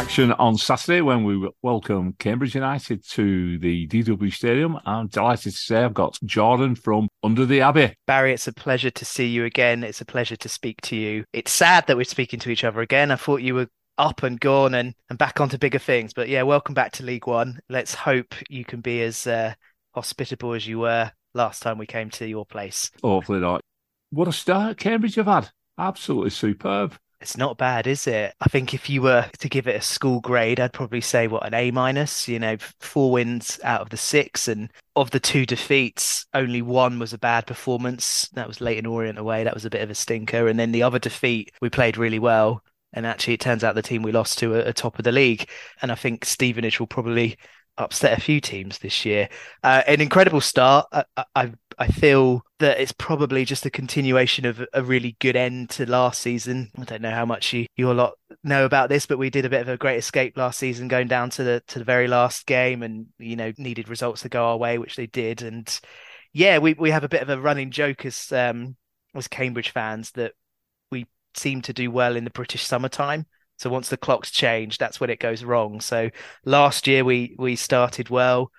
action on Saturday when we welcome Cambridge United to the DW Stadium. I'm delighted to say I've got Jordan from Under the Abbey. Barry, it's a pleasure to see you again. It's a pleasure to speak to you. It's sad that we're speaking to each other again. I thought you were up and gone and, and back onto bigger things. But yeah, welcome back to League One. Let's hope you can be as uh, hospitable as you were last time we came to your place. Hopefully not. What a start Cambridge have had. Absolutely superb. It's not bad, is it? I think if you were to give it a school grade, I'd probably say what an A minus. You know, four wins out of the six, and of the two defeats, only one was a bad performance. That was Leyton Orient away. That was a bit of a stinker. And then the other defeat, we played really well. And actually, it turns out the team we lost to are top of the league. And I think Stevenage will probably upset a few teams this year. Uh, an incredible start. I, I, I feel that it's probably just a continuation of a really good end to last season. I don't know how much you you a lot know about this, but we did a bit of a great escape last season, going down to the to the very last game, and you know needed results to go our way, which they did. And yeah, we we have a bit of a running joke as um as Cambridge fans that we seem to do well in the British summertime so once the clocks change, that's when it goes wrong. So last year we we started well.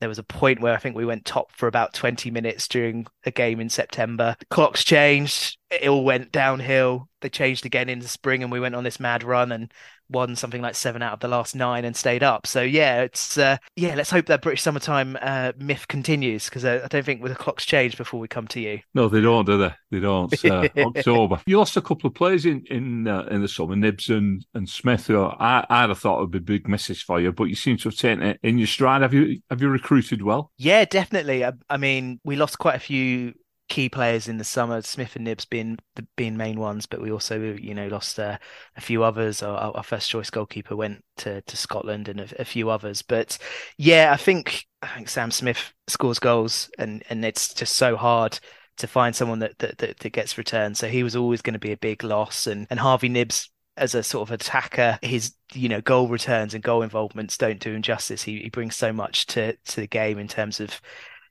There was a point where I think we went top for about 20 minutes during a game in September. The clocks changed, it all went downhill. They changed again in the spring and we went on this mad run and won something like seven out of the last nine and stayed up. So yeah, it's uh, yeah. Let's hope that British summertime uh, myth continues because uh, I don't think the clocks change before we come to you. No, they don't, do they? They don't. Uh, October. You lost a couple of players in in uh, in the summer, Knibbs and, and Smith. Who I I'd have thought would be big misses for you, but you seem to have taken it in your stride. Have you have you recruited well? Yeah, definitely. I, I mean, we lost quite a few key players in the summer, Smith and Knibbs being the being main ones, but we also you know lost uh, a few others. Our, our, first choice goalkeeper went to, to Scotland and a, a, few others. But yeah, I think I think Sam Smith scores goals, and and it's just so hard to find someone that that, that, that gets returned. So he was always going to be a big loss, and and Harvey Knibbs as a sort of attacker, his you know goal returns and goal involvements don't do him justice. He, he brings so much to to the game in terms of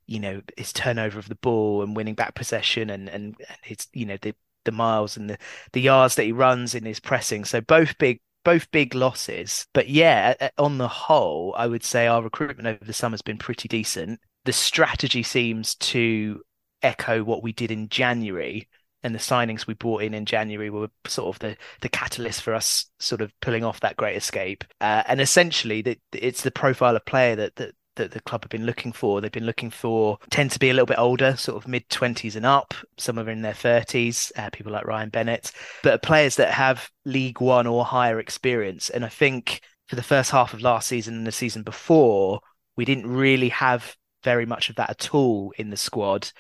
you know his turnover of the ball and winning back possession and and, his you know the the miles and the the yards that he runs in his pressing. So both big both big losses. But yeah, on the whole, I would say our recruitment over the summer has been pretty decent. The strategy seems to echo what we did in January. And the signings we brought in in January were sort of the the catalyst for us sort of pulling off that great escape. Uh, and essentially, it's the profile of player that, that that the club have been looking for. They've been looking for tend to be a little bit older, sort of mid twenties and up. Some of are in their thirties. Uh, people like Ryan Bennett, but players that have League One or higher experience. And I think for the first half of last season and the season before, we didn't really have very much of that at all in the squad.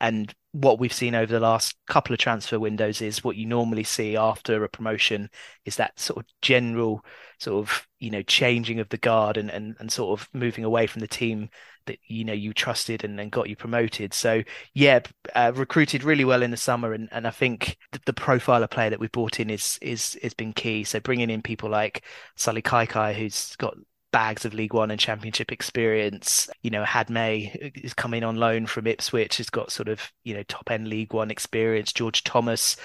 And what we've seen over the last couple of transfer windows is what you normally see after a promotion is that sort of general sort of you know changing of the guard and and, and sort of moving away from the team that you know you trusted and, and got you promoted. So yeah uh, recruited really well in the summer and, and I think the, the profile of player that we brought in is is has been key. So bringing in people like Sullay Kaikai who's got bags of League One and Championship experience. You know, Ahadme is coming on loan from Ipswich, has got sort of, you know, top end League One experience. George Thomas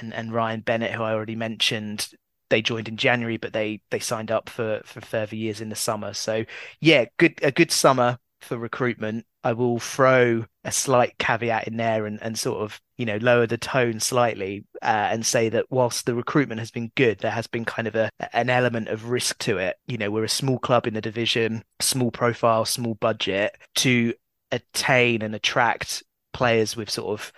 and, and Ryan Bennett, who I already mentioned, they joined in January, but they they signed up for for further years in the summer. So yeah, good a good summer for recruitment. I will throw a slight caveat in there and, and sort of, you know, lower the tone slightly uh, and say that whilst the recruitment has been good, there has been kind of a an element of risk to it. You know, we're a small club in the division, small profile, small budget to attain and attract players with sort of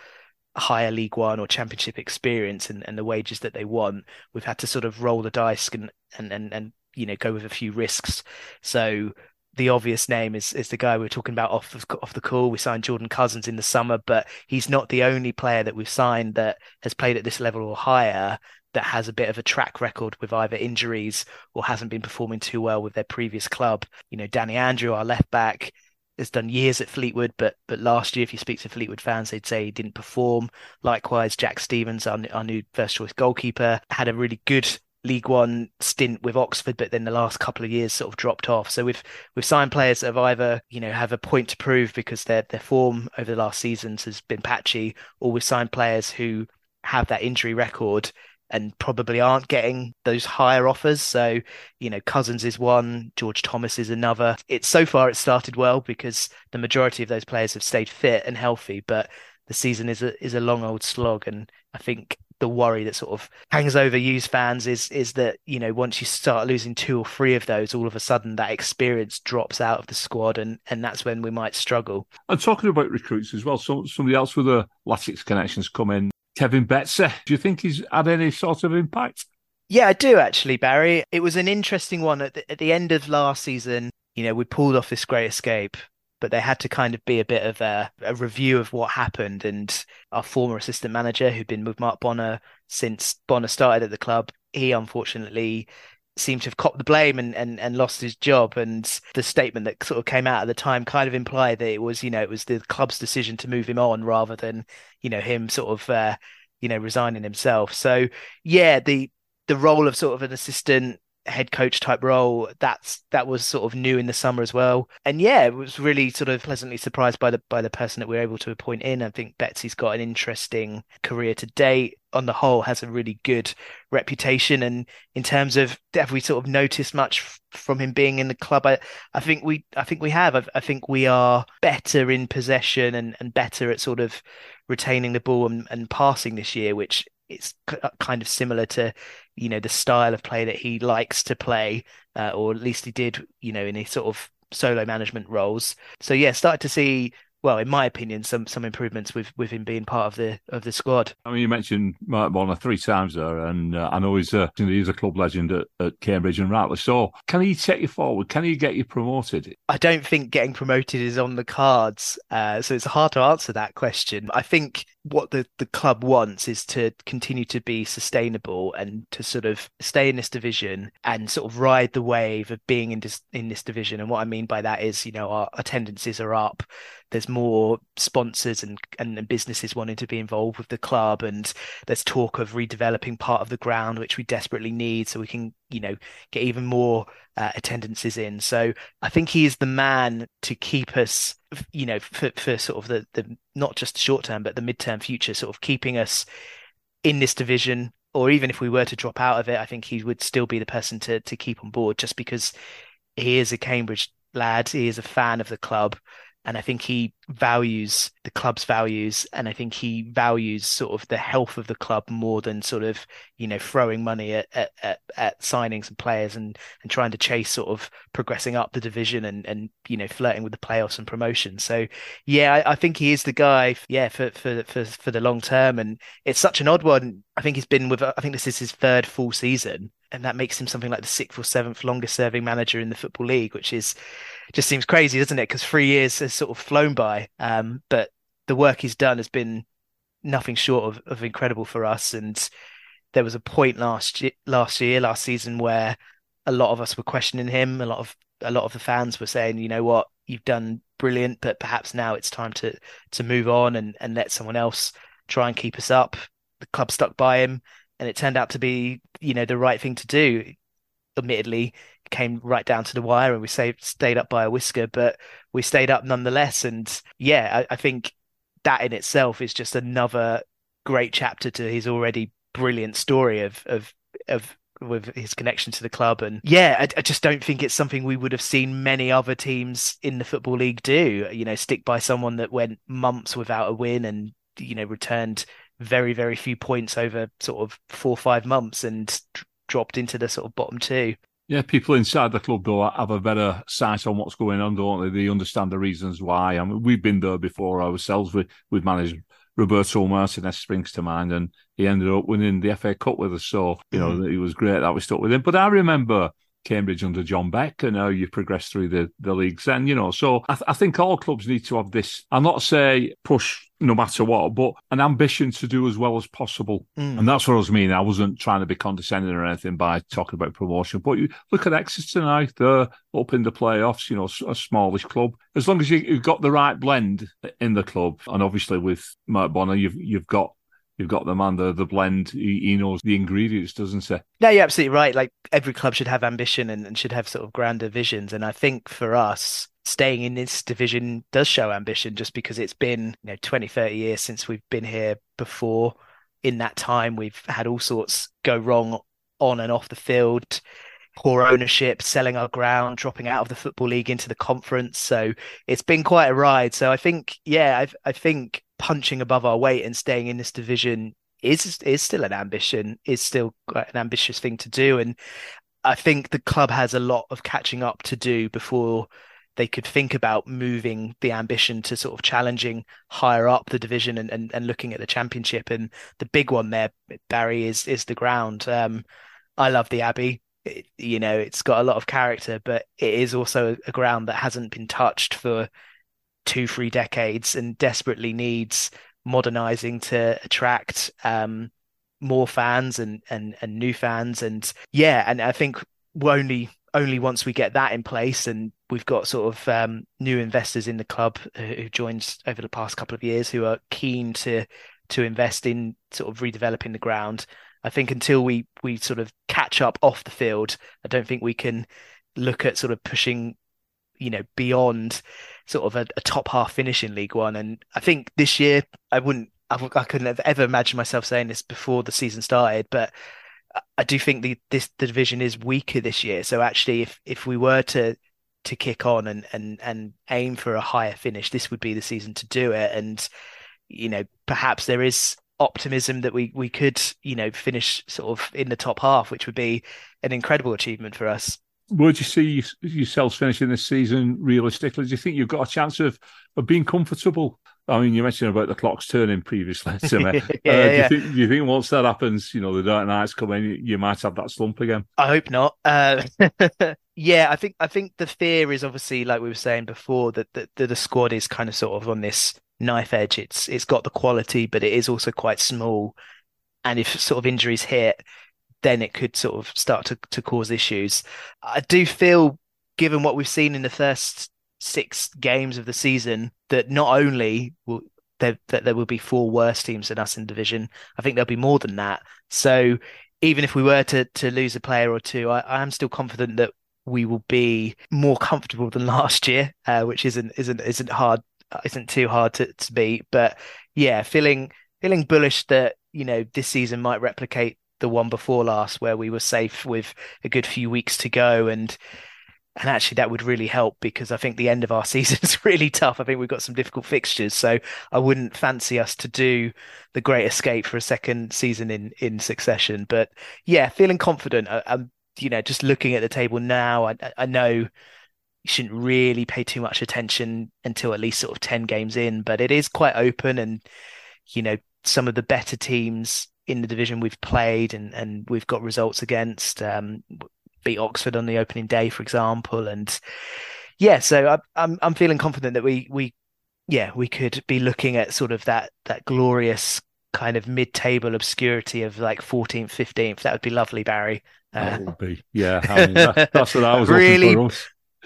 higher League One or Championship experience and, and the wages that they want. We've had to sort of roll the dice and and and, and you know go with a few risks. So the obvious name is is the guy we are talking about off of, off the call. We signed Jordan Cousins in the summer, but he's not the only player that we've signed that has played at this level or higher that has a bit of a track record with either injuries or hasn't been performing too well with their previous club. You know, Danny Andrew, our left back, has done years at Fleetwood, but but last year, if you speak to Fleetwood fans, they'd say he didn't perform. Likewise, Jack Stevens, our, our new first choice goalkeeper, had a really good League One stint with Oxford, but then the last couple of years sort of dropped off. So we've we've signed players that have either you know have a point to prove because their their form over the last seasons has been patchy, or we've signed players who have that injury record and probably aren't getting those higher offers. So, you know, Cousins is one, George Thomas is another. It's so far it started well because the majority of those players have stayed fit and healthy, but the season is a is a long old slog, and I think the worry that sort of hangs over U's fans is is that you know once you start losing two or three of those, all of a sudden that experience drops out of the squad, and and that's when we might struggle. And talking about recruits as well, so somebody else with a Latics connections come in, Kevin Betsy. Do you think he's had any sort of impact? Yeah, I do actually, Barry. It was an interesting one at the, at the end of last season. You know, we pulled off this great escape but they had to kind of be a bit of a, a, review of what happened. And our former assistant manager, who'd been with Mark Bonner since Bonner started at the club, he unfortunately seemed to have copped the blame and, and, and lost his job. And the statement that sort of came out at the time kind of implied that it was, you know, it was the club's decision to move him on rather than, you know, him sort of, uh, you know, resigning himself. So yeah, the the role of sort of an assistant head coach type role that's that was sort of new in the summer as well. And yeah it was really sort of pleasantly surprised by the by the person that we are able to appoint in. I think betsy's got an interesting career to date. On the whole has a really good reputation. And in terms of have we sort of noticed much from him being in the club? I, I think we I think we have. I, I think we are better in possession and, and better at sort of retaining the ball and, and passing this year which it's uh, kind of similar to you know the style of play that he likes to play uh, or at least he did you know in his sort of solo management roles. So yeah started to see well, in my opinion, some some improvements with with him being part of the of the squad. I mean, you mentioned Mark Bonner three times there, and uh, I know he's a he's a club legend at, at Cambridge and rightly so. Can he take you forward? Can he get you promoted? I don't think getting promoted is on the cards, uh, so it's hard to answer that question. I think what the, the club wants is to continue to be sustainable and to sort of stay in this division and sort of ride the wave of being in this in this division. And what I mean by that is, you know, our attendances are up there's more sponsors and, and businesses wanting to be involved with the club and there's talk of redeveloping part of the ground which we desperately need so we can you know get even more uh, attendances in. So i think he is the man to keep us you know for, for sort of the the not just the short term but the midterm future sort of keeping us in this division or even if we were to drop out of it i think he would still be the person to to keep on board just because he is a cambridge lad he is a fan of the club and I think he values the club's values, and I think he values sort of the health of the club more than sort of you know throwing money at at, at, at signings and players and and trying to chase sort of progressing up the division and and you know flirting with the playoffs and promotion. So yeah, I, I think he is the guy. Yeah, for for for for the long term, and it's such an odd one. I think he's been with. I think this is his third full season, and that makes him something like the sixth or seventh longest serving manager in the football league, which is just seems crazy, doesn't it? Because three years has sort of flown by. Um, but the work he's done has been nothing short of, of incredible for us. And there was a point last year, last year, last season, where a lot of us were questioning him. A lot of a lot of the fans were saying, you know what, you've done brilliant, but perhaps now it's time to to move on and and let someone else try and keep us up. The club stuck by him, and it turned out to be, you know, the right thing to do. Admittedly, came right down to the wire and we saved, stayed up by a whisker, but we stayed up nonetheless. And yeah, I, I think that in itself is just another great chapter to his already brilliant story of of of with his connection to the club and yeah I, I, just don't think it's something we would have seen many other teams in the football league do you know stick by someone that went months without a win and you know returned very very few points over sort of four or five months and dropped into the sort of bottom two yeah, people inside the club though have a better sight on what's going on, don't they? They understand the reasons why. I mean, we've been there before ourselves. We, we've managed Roberto Martinez springs to mind, and he ended up winning the FA Cup with us. So you know, mm-hmm. it was great that we stuck with him. But I remember Cambridge under John Beck, and how you progress through the, the leagues. And, you know, so I, th- I, think all clubs need to have this, I'll not say push no matter what, but an ambition to do as well as possible. Mm. And that's what I was meaning. I wasn't trying to be condescending or anything by talking about promotion, but you look at Exeter tonight, they're up in the playoffs, you know, a smallish club. As long as you, have got the right blend in the club, and obviously with Mark Bonner, you've, you've got you've got the man, the, the blend. He, he, knows the ingredients, doesn't he? No, you're absolutely right. Like every club should have ambition and, and should have sort of grander visions. And I think for us, staying in this division does show ambition just because it's been, you know, 20, 30 years since we've been here before. in that time. We've had all sorts go wrong on and off the field poor ownership, selling our ground, dropping out of the football league into the conference. So it's been quite a ride. So I think, yeah, I, I think punching above our weight and staying in this division is is still an ambition, is still an ambitious thing to do. And I think the club has a lot of catching up to do before they could think about moving the ambition to sort of challenging higher up the division and, and, and looking at the championship. And the big one there, Barry, is is the ground. Um, I love the Abbey it, you know, it's got a lot of character, but it is also a ground that hasn't been touched for two, three decades and desperately needs modernizing to attract um, more fans and, and and new fans. And yeah, and I think we're only only once we get that in place and we've got sort of um, new investors in the club who joined over the past couple of years who are keen to to invest in sort of redeveloping the ground I think until we we sort of catch up off the field, I don't think we can look at sort of pushing, you know, beyond sort of a, a top half finish in League One. And I think this year I wouldn't, I, couldn't have ever imagined myself saying this before the season started, but I do think the this the division is weaker this year. So actually, if if we were to to kick on and and and aim for a higher finish, this would be the season to do it. And you know, perhaps there is optimism that we we could you know finish sort of in the top half, which would be an incredible achievement for us. Would you see yourselves finishing this season realistically? Do you think you've got a chance of of being comfortable? I mean, you mentioned about the clocks turning previously to me. yeah, uh, do, yeah. You think, do, you think, once that happens, you know, the dark nights come in, you, you might have that slump again? I hope not. Uh, yeah, I think I think the fear is obviously, like we were saying before, that, that, that the squad is kind of sort of on this knife edge. It's it's got the quality, but it is also quite small. And if sort of injuries hit, then it could sort of start to, to cause issues. I do feel, given what we've seen in the first six games of the season, that not only will there, that there will be four worse teams than us in division, I think there'll be more than that. So even if we were to to lose a player or two, I, I am still confident that we will be more comfortable than last year, uh, which isn't isn't isn't hard isn't too hard to, to beat. But yeah, feeling feeling bullish that you know this season might replicate the one before last, where we were safe with a good few weeks to go, and and actually that would really help because I think the end of our season is really tough. I think we've got some difficult fixtures, so I wouldn't fancy us to do the Great Escape for a second season in in succession. But yeah, feeling confident. I, am you know just looking at the table now. I I know you shouldn't really pay too much attention until at least sort of 10 games in, but it is quite open and, you know, some of the better teams in the division we've played and, and we've got results against, um, beat Oxford on the opening day, for example. And yeah, so I, I'm, I'm feeling confident that we, we, yeah, we could be looking at sort of that, that glorious kind of mid-table obscurity of like 14th, 15th. That would be lovely, Barry. Uh, that would be, yeah. I mean, that, that's what I was really,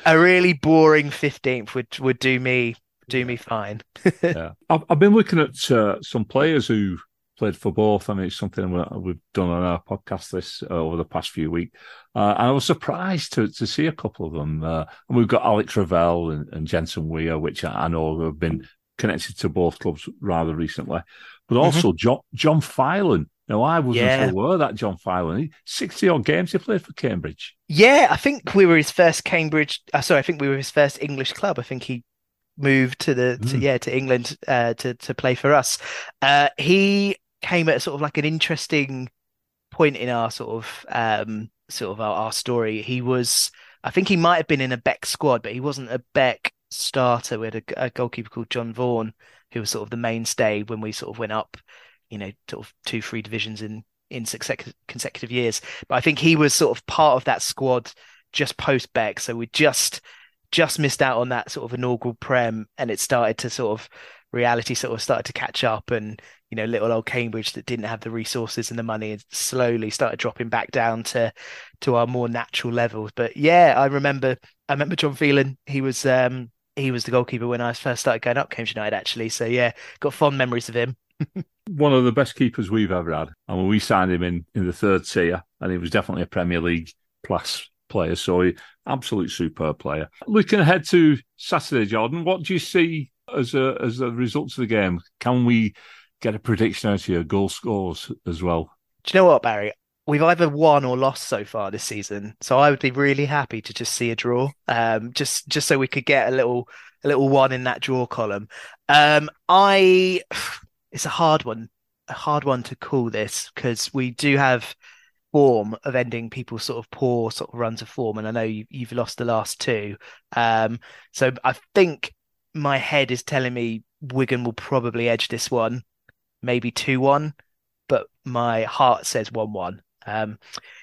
a really boring fifteenth would would do me do me fine. yeah, I've, I've, been looking at uh, some players who played for both. I mean, it's something we've done on our podcast this uh, over the past few weeks, uh, and I was surprised to to see a couple of them. Uh, and we've got Alex Ravel and, and Jensen Weir, which I know have been connected to both clubs rather recently, but mm-hmm. also mm-hmm. John John Filan no, I wasn't yeah. aware that John Filan. 60 odd games he played for Cambridge. Yeah, I think we were his first Cambridge. Uh, sorry, I think we were his first English club. I think he moved to the to, mm. yeah to England uh, to to play for us. Uh, he came at sort of like an interesting point in our sort of um, sort of our, our story. He was, I think, he might have been in a Beck squad, but he wasn't a Beck starter. We had a, a goalkeeper called John Vaughan, who was sort of the mainstay when we sort of went up you know, sort of two, three divisions in in consecutive years. But I think he was sort of part of that squad just post Beck, so we just just missed out on that sort of inaugural prem, and it started to sort of reality sort of started to catch up and you know little old cambridge that didn't have the resources and the money and slowly started dropping back down to to our more natural levels but yeah i remember i remember john Filan. he was um he was the goalkeeper when i first started going up cambridge united actually so yeah got fond memories of him One of the best keepers we've ever had. And when we signed him in, in the third tier, and he was definitely a Premier League plus player. So he absolute superb player. Looking ahead to Saturday, Jordan, what do you see as a as the results of the game? Can we get a prediction out of your goal scores as well. Do you know what, Barry? We've either won or lost so far this season, so I would be really happy to just see a draw, um, just just so we could get a little a little one in that draw column. Um, I it's a hard one, a hard one to call this because we do have form of ending people's sort of poor sort of runs of form, and I know you, have lost the last two. Um, so I think my head is telling me Wigan will probably edge this one, maybe two one, but my heart says one one. Um,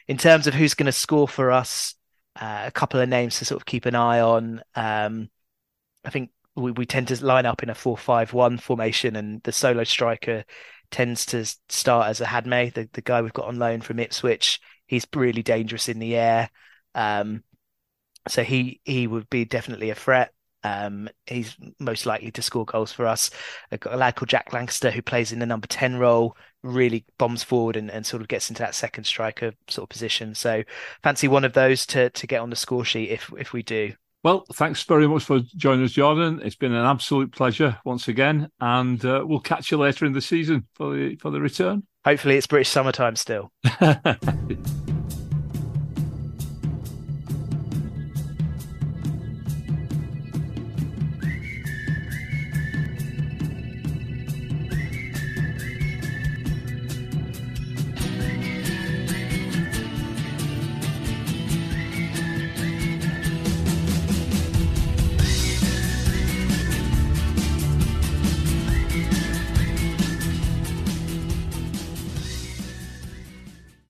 in terms of who's going to score for us, uh, a couple of names to sort of keep an eye on. Um, I think we, we tend to line up in a 4-5-1 formation, and the solo striker tends to start as Ahadme, the, the guy we've got on loan from Ipswich. He's really dangerous in the air. Um, so he he would be definitely a threat. Um, he's most likely to score goals for us. I've got a lad called Jack Lancaster who plays in the number 10 role, really bombs forward and, and sort of gets into that second striker sort of position. So fancy one of those to to get on the score sheet if if we do. Well, thanks very much for joining us, Jordan. It's been an absolute pleasure once again, and uh, we'll catch you later in the season for the for the return. Hopefully, it's British summertime still.